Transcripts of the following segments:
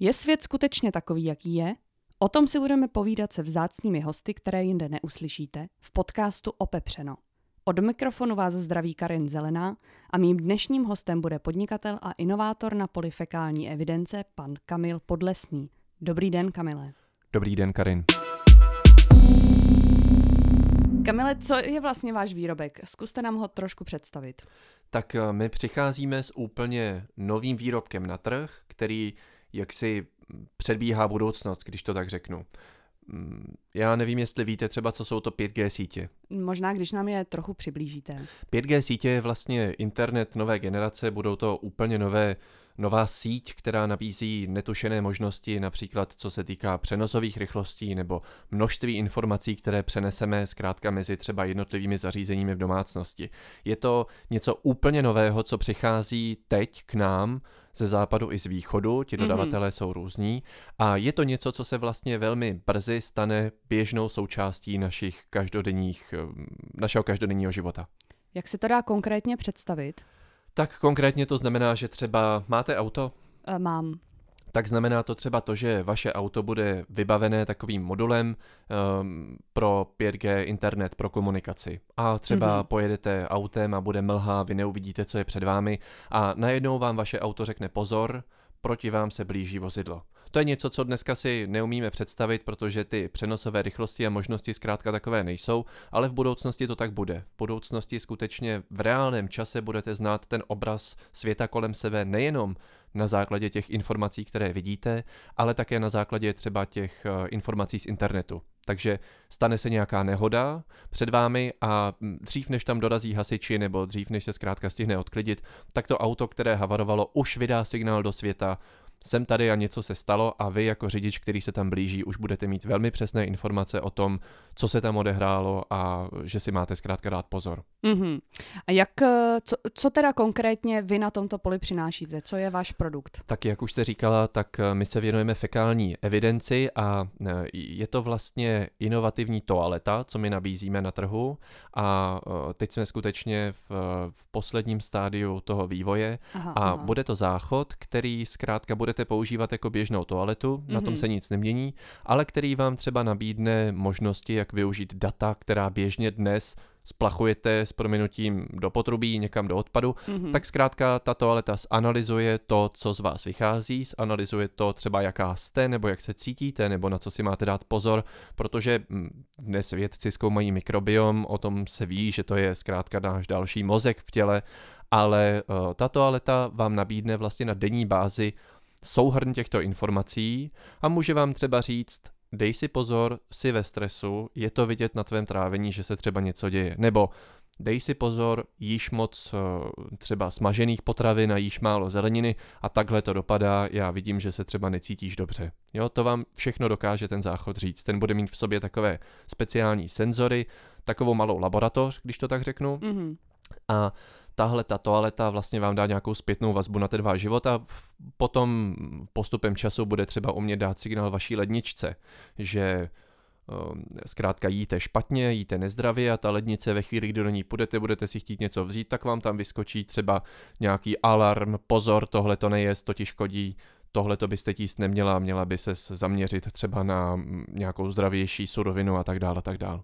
Je svět skutečně takový, jaký je? O tom si budeme povídat se vzácnými hosty, které jinde neuslyšíte, v podcastu Opepřeno. Od mikrofonu vás zdraví Karin Zelená a mým dnešním hostem bude podnikatel a inovátor na poli fekální evidence, pan Kamil Podlesný. Dobrý den, Kamile. Dobrý den, Karin. Kamile, co je vlastně váš výrobek? Zkuste nám ho trošku představit. Tak eh, my přicházíme s úplně novým výrobkem na trh, který jaksi předbíhá budoucnost, když to tak řeknu. Mm, já nevím, jestli víte třeba, co jsou to 5G sítě. Možná, když nám je trochu přiblížíte. 5G sítě je vlastně internet nové generace, budou to úplně nové nová síť, která nabízí netušené možnosti, například co se týká přenosových rychlostí nebo množství informací, které přeneseme zkrátka mezi třeba jednotlivými zařízeními v domácnosti. Je to něco úplně nového, co přichází teď k nám ze západu i z východu, ti mhm. dodavatelé mm-hmm. jsou různí a je to něco, co se vlastně velmi brzy stane běžnou součástí našich každodenních, našeho každodenního života. Jak se to dá konkrétně představit? Tak konkrétně to znamená, že třeba máte auto? E, mám. Tak znamená to třeba to, že vaše auto bude vybavené takovým modulem um, pro 5G internet pro komunikaci. A třeba mm-hmm. pojedete autem a bude mlha, vy neuvidíte, co je před vámi a najednou vám vaše auto řekne pozor, proti vám se blíží vozidlo. To je něco, co dneska si neumíme představit, protože ty přenosové rychlosti a možnosti zkrátka takové nejsou, ale v budoucnosti to tak bude. V budoucnosti skutečně v reálném čase budete znát ten obraz světa kolem sebe nejenom na základě těch informací, které vidíte, ale také na základě třeba těch eh, informací z internetu. Takže stane se nějaká nehoda před vámi a hm, dřív než tam dorazí hasiči nebo dřív než se zkrátka stihne odklidit, tak to auto, které havarovalo, už vydá signál do světa, jsem tady a něco se stalo a vy jako řidič, který se tam blíží, už budete mít velmi přesné informace o tom, co se tam odehrálo a že si máte zkrátka dát pozor. Mm-hmm. A jak, eh, co, co teda konkrétně vy na tomto poli přinášíte? Co je váš produkt? Tak jak už jste říkala, tak eh, my se věnujeme fekální evidenci a eh, je to vlastně inovativní toaleta, co my nabízíme na trhu a teď jsme skutečně v, v posledním stádiu toho vývoje aha, a aha. bude to záchod, který zkrátka budete používat jako běžnou toaletu, mm-hmm. na tom mhm. se nic nemění, ale který vám třeba nabídne možnosti, jak využít data, která běžně dnes splachujete s prominutím do potrubí, někam do odpadu, mm-hmm. tak zkrátka ta toaleta zanalizuje to, co z vás vychází, zanalizuje to třeba jaká jste, nebo jak se cítíte, nebo na co si máte dát pozor, protože hm, dnes vědci zkoumají mikrobiom, o tom se ví, že to je zkrátka náš další mozek v těle, ale uh, ta toaleta vám nabídne vlastně na denní bázi souhrn těchto informací a může vám třeba říct, dej si pozor, si ve stresu, je to vidět na tvém trávení, že se třeba něco děje. Nebo dej si pozor, jíš moc eh, třeba smažených potravin a jíš málo zeleniny a takhle to dopadá, já vidím, že se třeba necítíš dobře. Jo, to vám všechno dokáže ten záchod říct. Ten bude mít v sobě takové speciální senzory, takovou malou laboratoř, když to tak řeknu. Mm-hmm. A tahle ta toaleta vlastně vám dá nějakou zpětnou vazbu na ten váš život a potom postupem času bude třeba umět dát signál vaší ledničce, že um, zkrátka jíte špatně, jíte nezdravě a ta lednice ve chvíli, kdy do ní půjdete, budete si chtít něco vzít, tak vám tam vyskočí třeba nějaký alarm, pozor, tohle to nejest, to ti škodí, tohle to byste jíst neměla, měla by se zaměřit třeba na nějakou zdravější surovinu a tak dále a tak dále.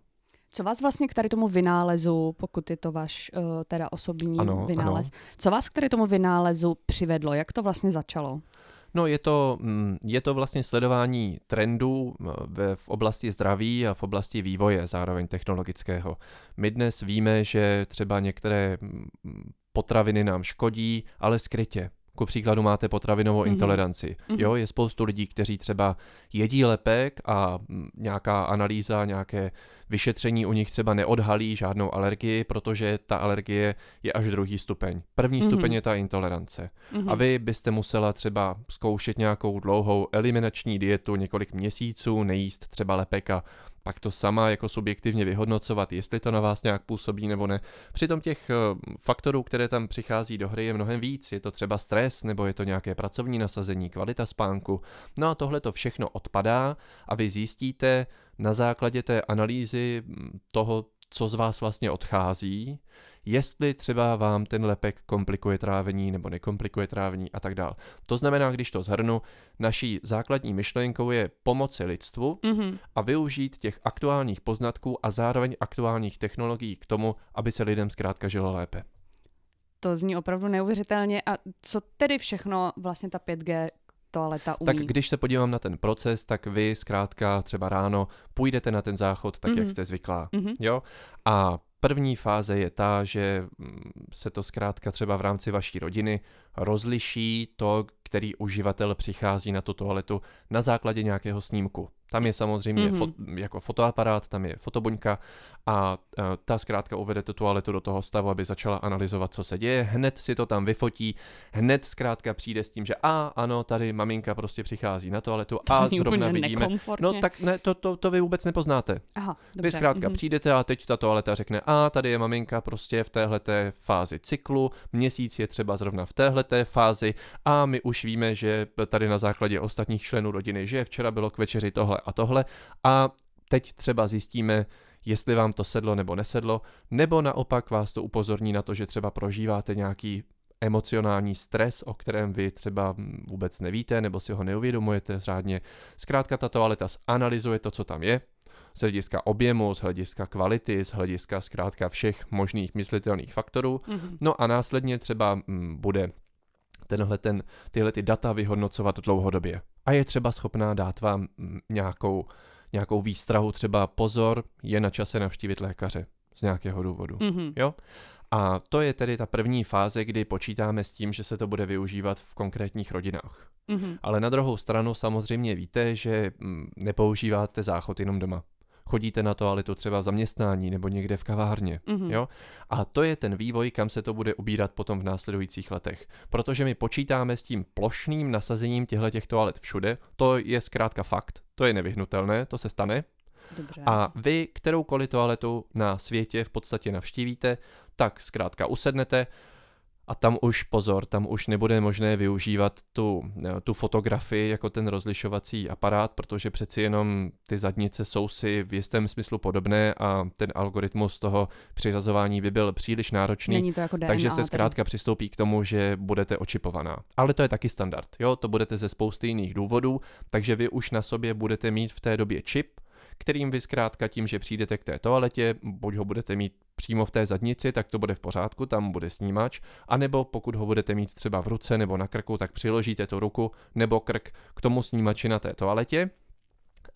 Co vás vlastně k tady tomu vynálezu, pokud je to váš uh, teda osobní ano, vynález, ano. co vás k tady tomu vynálezu přivedlo? Jak to vlastně začalo? No je to, mm, je to vlastně sledování trendů eh, v, v oblasti zdraví a v oblasti vývoje zároveň technologického. My dnes víme, že třeba některé mm, potraviny nám škodí, ale skrytě. Ku příkladu máte potravinovou mm-hmm. intoleranci. Mm-hmm. Jo, je spoustu lidí, kteří třeba jedí lepek a mm, nějaká analýza, nějaké vyšetření u nich třeba neodhalí žádnou alergii, protože ta alergie je až druhý stupeň. První mm-hmm. stupeň je ta intolerance. Mm-hmm. A vy byste musela třeba zkoušet nějakou dlouhou eliminační dietu několik měsíců, nejíst třeba lepek a pak to sama jako subjektivně vyhodnocovat, jestli to na vás nějak působí nebo ne. Přitom těch eh, faktorů, které tam přichází do hry, je mnohem víc. Je to třeba stres, nebo je to nějaké pracovní nasazení, kvalita spánku. No a tohle to všechno odpadá a vy zjistíte na základě té analýzy hm, toho, co z vás vlastně odchází, jestli třeba vám ten lepek komplikuje trávení nebo nekomplikuje trávení a tak dále. To znamená, když to zhrnu, naší základní myšlenkou je pomoci lidstvu mm-hmm. a využít těch aktuálních poznatků a zároveň aktuálních technologií k tomu, aby se lidem zkrátka žilo lépe. To zní opravdu neuvěřitelně. A co tedy všechno vlastně ta 5G toaleta umí? Tak když se podívám na ten proces, tak vy zkrátka třeba ráno půjdete na ten záchod tak, mm-hmm. jak mhm. jste zvyklá. Mm-hmm. Jo? A První fáze je ta, že mm, se to zkrátka třeba v rámci vaší rodiny rozliší to, který uživatel přichází na tu toaletu na základě nějakého snímku. Tam je samozřejmě mm-hmm. fot, jako fotoaparát, tam je fotobuňka a, a ta zkrátka uvede tu toaletu do toho stavu, aby začala analyzovat, co se děje. Hned si to tam vyfotí, hned zkrátka přijde s tím, že a ano, tady maminka prostě přichází na toaletu to a zrovna vidíme. No tak ne, to, to, to vy vůbec nepoznáte. Aha, dobře. Vy zkrátka mm-hmm. přijdete a teď ta toaleta řekne, a tady je maminka prostě v téhleté fázi cyklu, měsíc je třeba zrovna v téhleté fázi a my už víme, že tady na základě ostatních členů rodiny, že včera bylo k večeři tohle a tohle a teď třeba zjistíme, jestli vám to sedlo nebo nesedlo, nebo naopak vás to upozorní na to, že třeba prožíváte nějaký emocionální stres, o kterém vy třeba vůbec nevíte nebo si ho neuvědomujete řádně. Zkrátka ta toaleta zanalizuje to, co tam je, z hlediska objemu, z hlediska kvality, z hlediska zkrátka všech možných myslitelných faktorů. Mm-hmm. No a následně třeba m, bude tenhle ten, tyhle ty data vyhodnocovat dlouhodobě. A je třeba schopná dát vám nějakou, nějakou výstrahu, třeba pozor, je na čase navštívit lékaře z nějakého důvodu. Mm-hmm. Jo? A to je tedy ta první fáze, kdy počítáme s tím, že se to bude využívat v konkrétních rodinách. Mm-hmm. Ale na druhou stranu samozřejmě víte, že nepoužíváte záchod jenom doma chodíte na toaletu třeba v zaměstnání nebo někde v kavárně. Mm-hmm. Jo? A to je ten vývoj, kam se to bude ubírat potom v následujících letech. Protože my počítáme s tím plošným nasazením těchto toalet všude, to je zkrátka fakt, to je nevyhnutelné, to se stane. Dobře. A vy kteroukoliv toaletu na světě v podstatě navštívíte, tak zkrátka usednete, a tam už pozor, tam už nebude možné využívat tu, eh, tu fotografii jako ten rozlišovací aparát, protože přeci jenom ty zadnice jsou si v jistém smyslu podobné a ten algoritmus toho přiřazování by byl příliš náročný. Není to jako DNA, takže se zkrátka tedy. přistoupí k tomu, že budete očipovaná. Ale to je taky standard, jo, to budete ze spousty jiných důvodů, takže vy už na sobě budete mít v té době čip, kterým vy zkrátka tím, že přijdete k té toaletě, buď ho budete mít přímo v té zadnici, tak to bude v pořádku, tam bude snímač, anebo pokud ho budete mít třeba v ruce nebo na krku, tak přiložíte tu ruku nebo krk k tomu snímači na té toaletě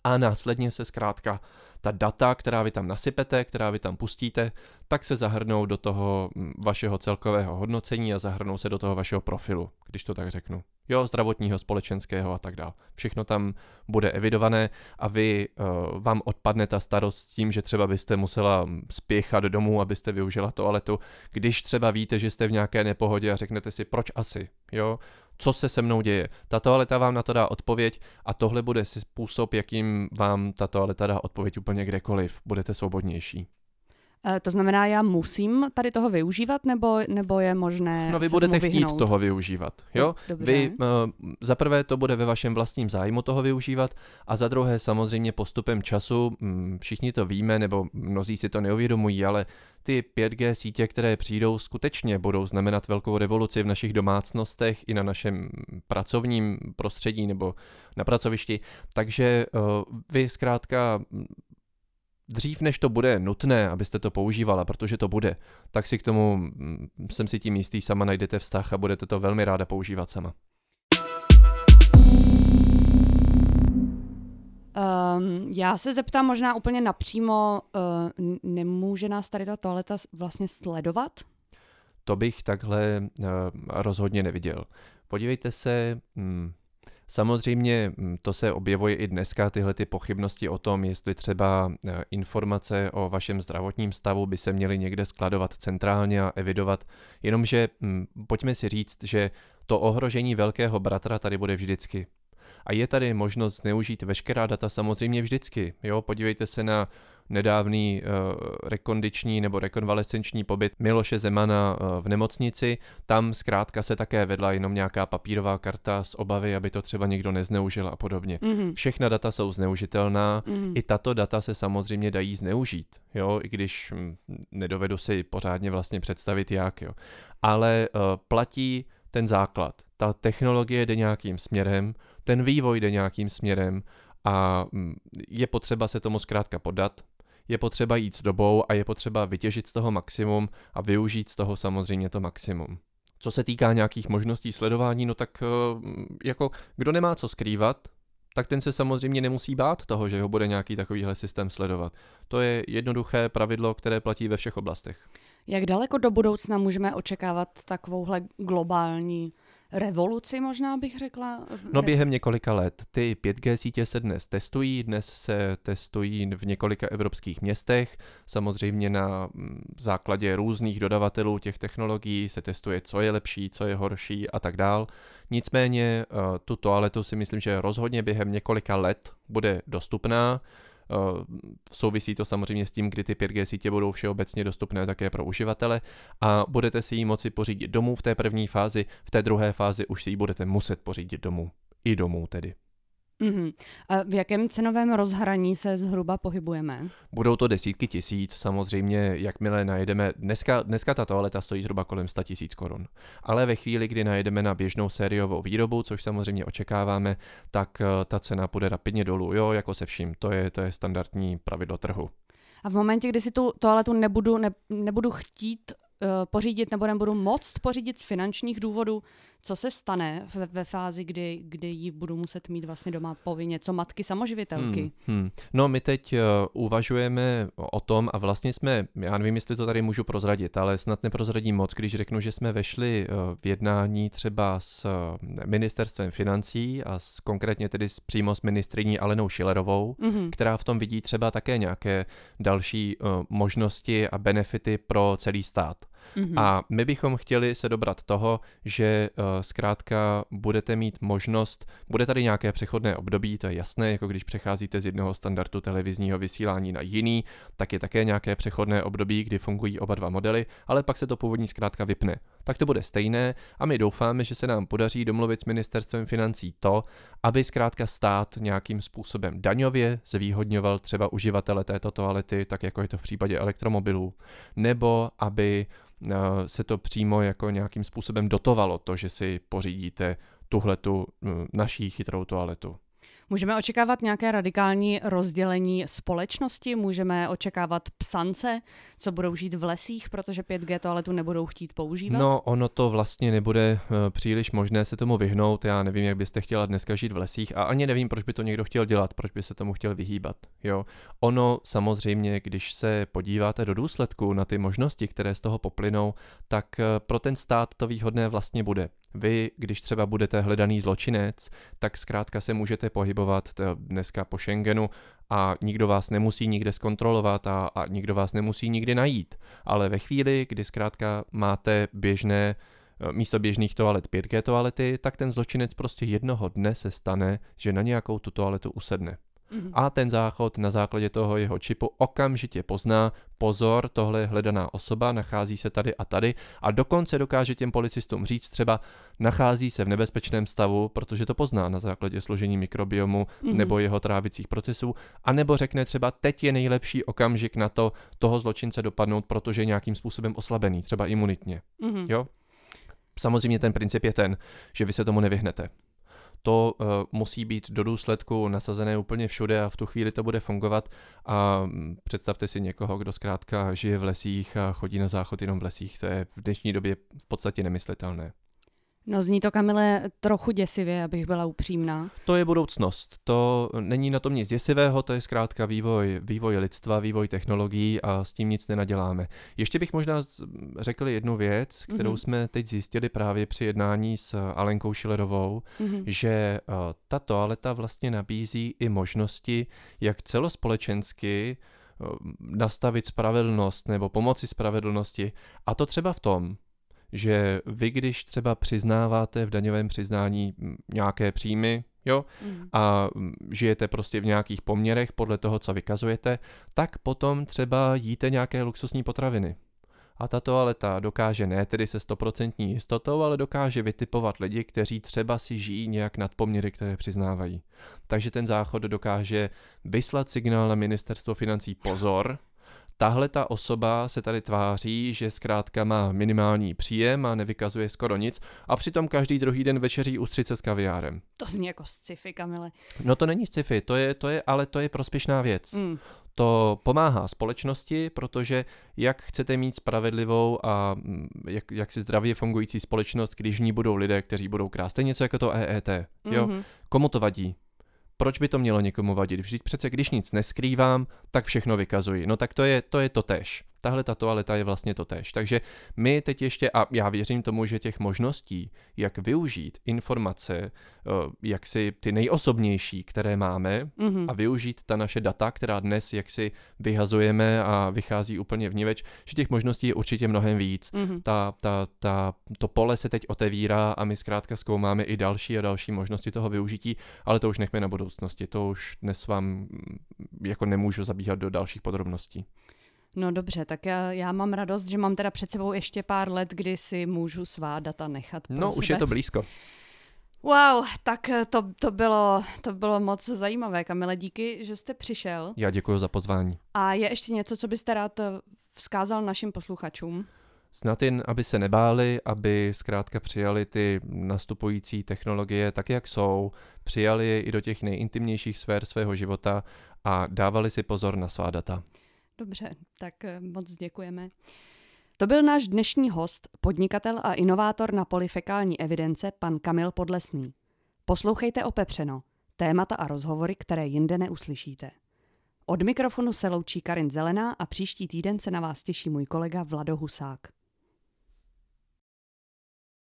a následně se zkrátka ta data, která vy tam nasypete, která vy tam pustíte, tak se zahrnou do toho mm, vašeho celkového hodnocení a zahrnou se do toho vašeho profilu, když to tak řeknu. Jo, zdravotního, společenského a tak dále. Všechno tam bude evidované a vy, uh, vám odpadne ta starost s tím, že třeba byste musela spěchat domů, abyste využila toaletu, když třeba víte, že jste v nějaké nepohodě a řeknete si, proč asi, jo, co se se mnou děje. Ta toaleta vám na to dá odpověď a tohle bude způsob, jakým vám ta toaleta dá odpověď úplně kdekoliv. Budete svobodnější. E, to znamená, já musím tady toho využívat, nebo, nebo je možné No vy budete chtít toho využívat, jo? Dobře. Vy, uh, za prvé to bude ve vašem vlastním zájmu toho využívat a za druhé samozřejmě postupem času, um, všichni to víme, nebo mnozí si to neuvědomují, ale ty 5G sítě, které přijdou, skutečně budou znamenat velkou revoluci v našich domácnostech i na našem pracovním prostředí nebo na pracovišti. Takže uh, vy zkrátka dřív než to bude nutné, abyste to používala, protože to bude, tak si k tomu, mm, jsem si tím jistý, sama najdete vztah a budete to velmi ráda používat sama. Um, já se zeptám možná úplně napřímo, uh, nemůže nás tady ta toaleta vlastně sledovat? To bych takhle uh, rozhodně neviděl. Podívejte se, um, Samozřejmě mm, to se objevuje i dneska, tyhle ty pochybnosti o tom, jestli třeba e, informace o vašem zdravotním stavu by se měly někde skladovat centrálně a evidovat, jenomže mm, pojďme si říct, že to ohrožení velkého bratra tady bude vždycky. A je tady možnost zneužít veškerá data samozřejmě vždycky. Jo, podívejte se na nedávný uh, rekondiční nebo rekonvalescenční pobyt Miloše Zemana uh, v nemocnici. Tam zkrátka se také vedla jenom nějaká papírová karta z obavy, aby to třeba někdo nezneužil a podobně. Mm-hmm. Všechna data jsou zneužitelná, mm-hmm. i tato data se samozřejmě dají zneužít, jo, i když hm, nedovedu si pořádně vlastně představit jak, jo. Ale uh, platí ten základ. Ta technologie jde nějakým směrem, ten vývoj jde nějakým směrem a hm, je potřeba se tomu zkrátka podat, je potřeba jít s dobou a je potřeba vytěžit z toho maximum a využít z toho samozřejmě to maximum. Co se týká nějakých možností sledování, no tak eh, jako kdo nemá co skrývat, tak ten se samozřejmě nemusí bát toho, že ho bude nějaký takovýhle systém sledovat. To je jednoduché pravidlo, které platí ve všech oblastech. Jak daleko do budoucna můžeme očekávat takovouhle globální revoluci, možná bych řekla. No během několika let. Ty 5G sítě se dnes testují, dnes se testují v několika evropských městech, samozřejmě na mm, základě různých dodavatelů těch technologií se testuje, co je lepší, co je horší a tak dál. Nicméně eh, tu toaletu si myslím, že rozhodně během několika let bude dostupná. Eh, souvisí to samozřejmě s tím, kdy ty 5G sítě budou všeobecně dostupné také pro uživatele a budete si ji moci pořídit domů v té první fázi, v té druhé fázi už si ji budete muset pořídit domů. I domů tedy. Mm-hmm. A v jakém cenovém rozhraní se zhruba pohybujeme? Budou to desítky tisíc, samozřejmě, jakmile najdeme, dneska, dneska ta toaleta stojí zhruba kolem 100 tisíc korun, ale ve chvíli, kdy najdeme na běžnou sériovou výrobu, což samozřejmě očekáváme, tak eh, ta cena půjde rapidně dolů, jo, jako se vším, to je, to je standardní pravidlo trhu. A v momentě, kdy si tu toaletu nebudu, ne, nebudu chtít uh, pořídit nebo nebudu moct pořídit z finančních důvodů, co se stane ve, ve fázi, kdy, kdy ji budu muset mít vlastně doma povinně, co matky samoživitelky? Hmm, hmm. No my teď uh, uvažujeme o tom a vlastně jsme, já nevím, jestli to tady můžu prozradit, ale snad neprozradím moc, když řeknu, že jsme vešli uh, v jednání třeba s uh, ministerstvem financí a s, konkrétně tedy s, přímo s ministriní Alenou Šilerovou, mm-hmm. která v tom vidí třeba také nějaké další uh, možnosti a benefity pro celý stát. Mm-hmm. A my bychom chtěli se dobrat toho, že uh, zkrátka budete mít možnost, bude tady nějaké přechodné období, to je jasné, jako když přecházíte z jednoho standardu televizního vysílání na jiný, tak je také nějaké přechodné období, kdy fungují oba dva modely, ale pak se to původní zkrátka vypne. Tak to bude stejné a my doufáme, že se nám podaří domluvit s ministerstvem financí to, aby zkrátka stát nějakým způsobem daňově zvýhodňoval třeba uživatele této toalety, tak jako je to v případě elektromobilů, nebo aby Eh, se to přímo jako nějakým způsobem dotovalo, to, že si pořídíte tuhletu eh, naší chytrou toaletu. Můžeme očekávat nějaké radikální rozdělení společnosti? Můžeme očekávat psance, co budou žít v lesích, protože 5G toaletu nebudou chtít používat? No, ono to vlastně nebude uh, příliš možné se tomu vyhnout. Já nevím, jak byste chtěla dneska žít v lesích a ani nevím, proč by to někdo chtěl dělat, proč by se tomu chtěl vyhýbat. Jo? Ono samozřejmě, když se podíváte do důsledku na ty možnosti, které z toho poplynou, tak uh, pro ten stát to výhodné vlastně bude. Vy, když třeba budete hledaný zločinec, tak zkrátka se můžete pohybovat dneska po Schengenu a nikdo vás nemusí nikde zkontrolovat a, a nikdo vás nemusí nikdy najít. Ale ve chvíli, kdy zkrátka máte běžné eh, místo běžných toalet 5G toalety, tak ten zločinec prostě jednoho dne se stane, že na nějakou tu toaletu usedne. Mm-hmm. A ten záchod na základě toho jeho čipu okamžitě pozná, pozor, tohle je hledaná osoba, nachází se tady a tady a dokonce dokáže těm policistům říct třeba, nachází se v nebezpečném stavu, protože to pozná na základě složení mikrobiomu mm-hmm. nebo jeho trávicích procesů, a nebo řekne třeba, teď je nejlepší okamžik na to toho zločince dopadnout, protože je nějakým způsobem oslabený, třeba imunitně. Mm-hmm. Jo? Samozřejmě ten princip je ten, že vy se tomu nevyhnete to uh, musí být do důsledku nasazené úplně všude a v tu chvíli to bude fungovat a mm, představte si někoho, kdo zkrátka žije v lesích a chodí na záchod jenom v lesích, to je v dnešní době v podstatě nemyslitelné. No zní to, Kamile, trochu děsivě, abych byla upřímná. To je budoucnost. To není na tom nic děsivého, to je zkrátka vývoj, vývoj lidstva, vývoj technologií a s tím nic nenaděláme. Ještě bych možná řekl jednu věc, kterou mm-hmm. jsme teď zjistili právě při jednání s Alenkou Šilerovou, mm-hmm. že eh, ta toaleta vlastně nabízí i možnosti, jak celospolečensky eh, nastavit spravedlnost nebo pomoci spravedlnosti. A to třeba v tom, že vy, když třeba přiznáváte v daňovém přiznání nějaké příjmy, jo, mm. a žijete prostě v nějakých poměrech podle toho, co vykazujete, tak potom třeba jíte nějaké luxusní potraviny. A ta toaleta dokáže ne tedy se stoprocentní jistotou, ale dokáže vytipovat lidi, kteří třeba si žijí nějak nad poměry, které přiznávají. Takže ten záchod dokáže vyslat signál na ministerstvo financí pozor, tahle ta osoba se tady tváří, že zkrátka má minimální příjem a nevykazuje skoro nic a přitom každý druhý den večeří ústřice s kaviárem. To zní jako sci-fi, Kamile. No to není sci-fi, to je, to je, ale to je prospěšná věc. Mm. To pomáhá společnosti, protože jak chcete mít spravedlivou a mm, jak, jak si zdravě fungující společnost, když v ní budou lidé, kteří budou krást. To je něco jako to EET. Jo? Mm-hmm. Komu to vadí? Proč by to mělo někomu vadit? Vždyť přece, když nic neskrývám, tak všechno vykazuji. No tak to je to, je to tež tahle ta toaleta je vlastně to tež. Takže my teď ještě, a já věřím tomu, že těch možností, jak využít informace, eh, jak si ty nejosobnější, které máme, mm-hmm. a využít ta naše data, která dnes jak si vyhazujeme a vychází úplně vníveč, že těch možností je určitě mnohem víc. Mm-hmm. Ta, ta, ta, to pole se teď otevírá a my zkrátka zkoumáme i další a další možnosti toho využití, ale to už nechme na budoucnosti. To už dnes vám mm, jako nemůžu zabíhat do dalších podrobností. No dobře, tak já, já mám radost, že mám teda před sebou ještě pár let, kdy si můžu svá data nechat pro No, sebe. už je to blízko. Wow, tak to, to, bylo, to bylo moc zajímavé, Kamile, díky, že jste přišel. Já děkuji za pozvání. A je ještě něco, co byste rád eh, vzkázal našim posluchačům? Snad jen, aby se nebáli, aby zkrátka přijali ty nastupující technologie tak, jak jsou, přijali je i do těch nejintimnějších sfér svého života a dávali si pozor na svá data. Dobře, tak eh, moc děkujeme. To byl náš dnešní host, podnikatel a inovátor na polifekální evidence, pan Kamil Podlesný. Poslouchejte opepřeno, témata a rozhovory, které jinde neuslyšíte. Od mikrofonu se loučí Karin Zelená a příští týden se na vás těší můj kolega Vlado Husák.